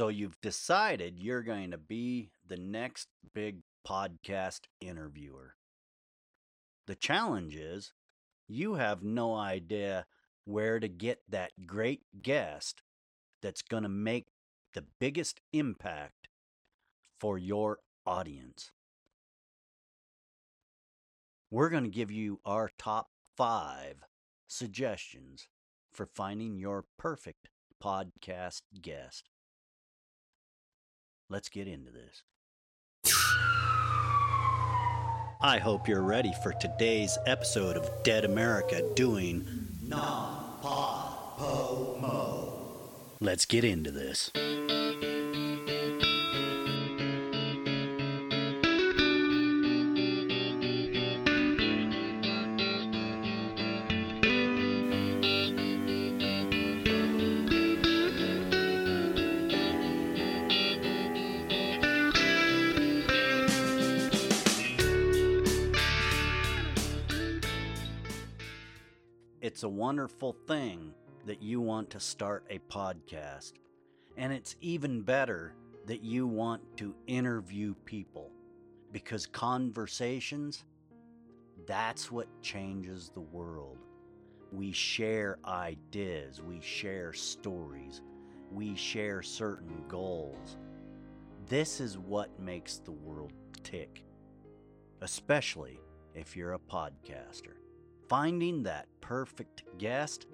So you've decided you're going to be the next big podcast interviewer. The challenge is you have no idea where to get that great guest that's going to make the biggest impact for your audience. We're going to give you our top five suggestions for finding your perfect podcast guest. Let's get into this. I hope you're ready for today's episode of Dead America doing NaPodPoMo. Let's get into this. It's a wonderful thing that you want to start a podcast. And it's even better that you want to interview people because conversations, that's what changes the world. We share ideas, we share stories, we share certain goals. This is what makes the world tick, especially if you're a podcaster. Finding that perfect guest,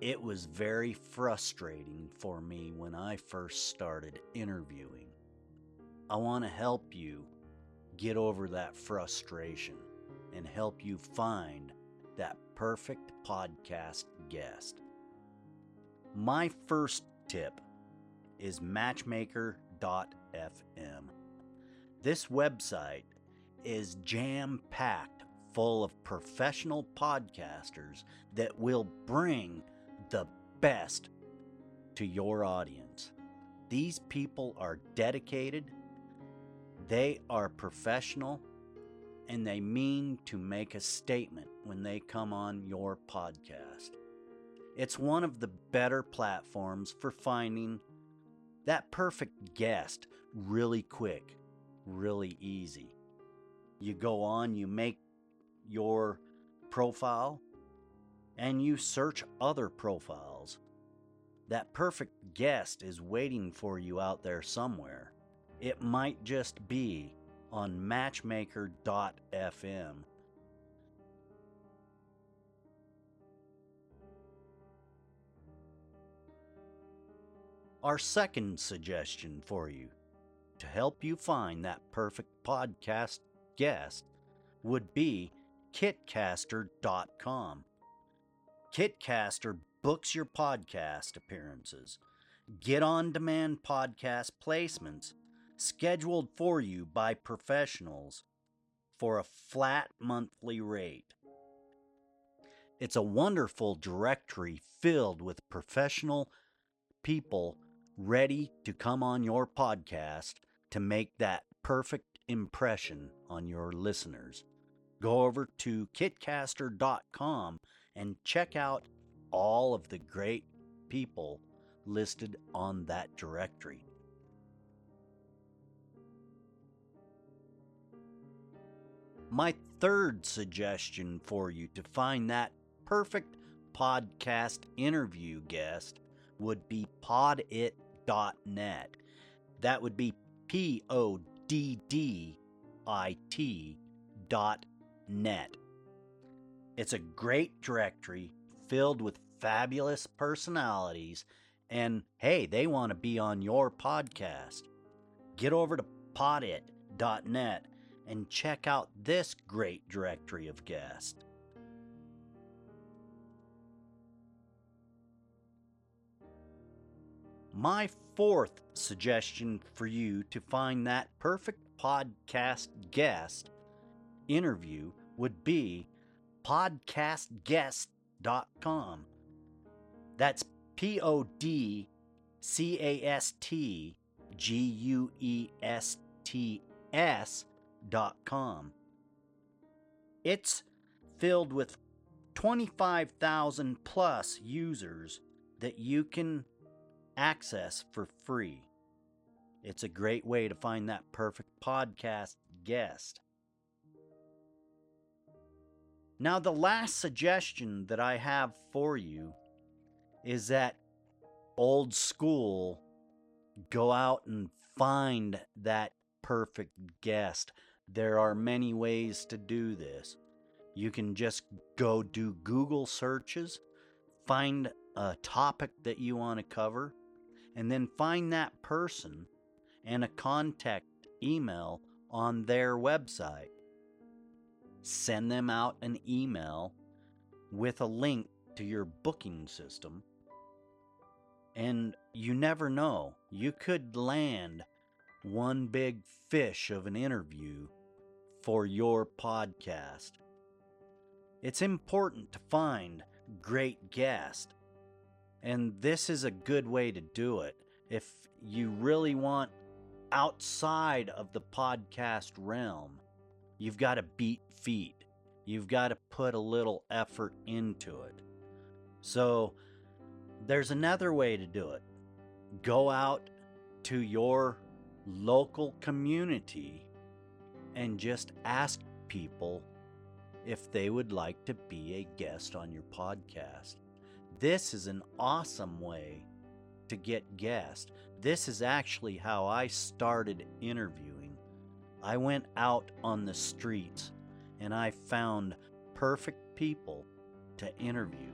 it was very frustrating for me when I first started interviewing. I want to help you get over that frustration and help you find that perfect podcast guest. My first tip is matchmaker.fm. This website is jam packed full of professional podcasters that will bring the best to your audience. These people are dedicated, they are professional, and they mean to make a statement when they come on your podcast. It's one of the better platforms for finding that perfect guest really quick, really easy. You go on, you make your profile and you search other profiles, that perfect guest is waiting for you out there somewhere. It might just be on matchmaker.fm. Our second suggestion for you to help you find that perfect podcast guest would be kitcaster.com. Kitcaster books your podcast appearances, get on demand podcast placements scheduled for you by professionals for a flat monthly rate. It's a wonderful directory filled with professional people ready to come on your podcast to make that perfect impression on your listeners go over to kitcaster.com and check out all of the great people listed on that directory. My third suggestion for you to find that perfect podcast interview guest would be poddit.net. That would be P O D D I T dot net. It's a great directory filled with fabulous personalities, and hey, they want to be on your podcast. Get over to poddit.net and check out this great directory of guests. My fourth suggestion for you to find that perfect podcast guest interview would be podcastguests.com. That's P O D C A S T G U E S T S dot com. It's filled with 25,000 plus users that you can access for free. It's a great way to find that perfect podcast guest. Now, the last suggestion that I have for you is that old school go out and find that perfect guest. There are many ways to do this. You can just go do Google searches, find a topic that you want to cover, and then find that person and a contact email on their website. Send them out an email with a link to your booking system. And you never know, you could land one big fish of an interview for your podcast. It's important to find great guests, and this is a good way to do it if you really want outside of the podcast realm. You've got to beat feet. You've got to put a little effort into it. So, there's another way to do it. Go out to your local community and just ask people if they would like to be a guest on your podcast. This is an awesome way to get guests. This is actually how I started interviewing. I went out on the streets and I found perfect people to interview.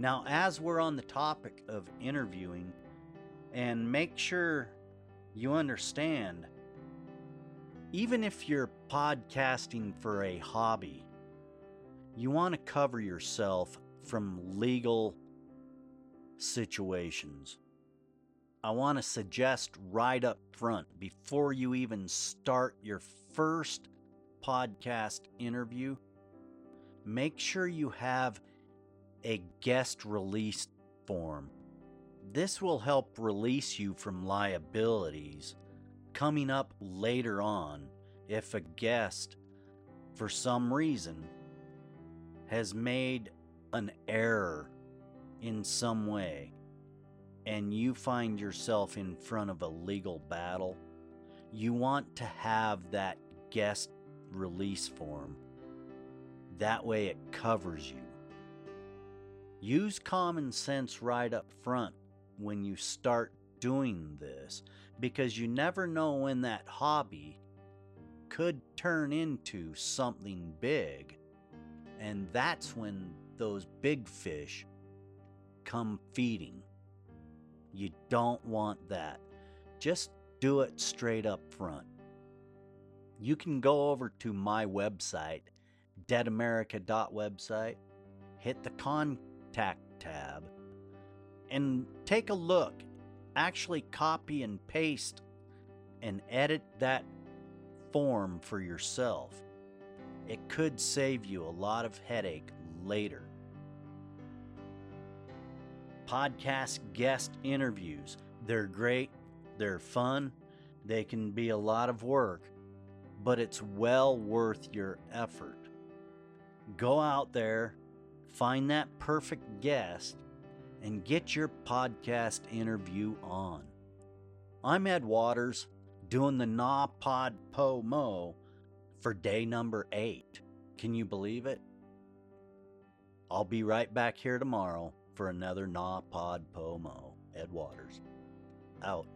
Now, as we're on the topic of interviewing, and make sure you understand, even if you're podcasting for a hobby, you want to cover yourself from legal situations. I want to suggest right up front, before you even start your first podcast interview, make sure you have a guest release form. This will help release you from liabilities coming up later on if a guest, for some reason, has made an error in some way and you find yourself in front of a legal battle, you want to have that guest release form. That way it covers you. Use common sense right up front when you start doing this because you never know when that hobby could turn into something big. And that's when those big fish come feeding. You don't want that. Just do it straight up front. You can go over to my website, deadamerica.website, hit the contact tab, and take a look. Actually, copy and paste and edit that form for yourself. It could save you a lot of headache later. Podcast guest interviews. They're great, they're fun, they can be a lot of work, but it's well worth your effort. Go out there, find that perfect guest, and get your podcast interview on. I'm Ed Waters doing the Na Pod Po Mo for day number eight. Can you believe it? I'll be right back here tomorrow for another Na Pod Pomo. Ed Waters. Out.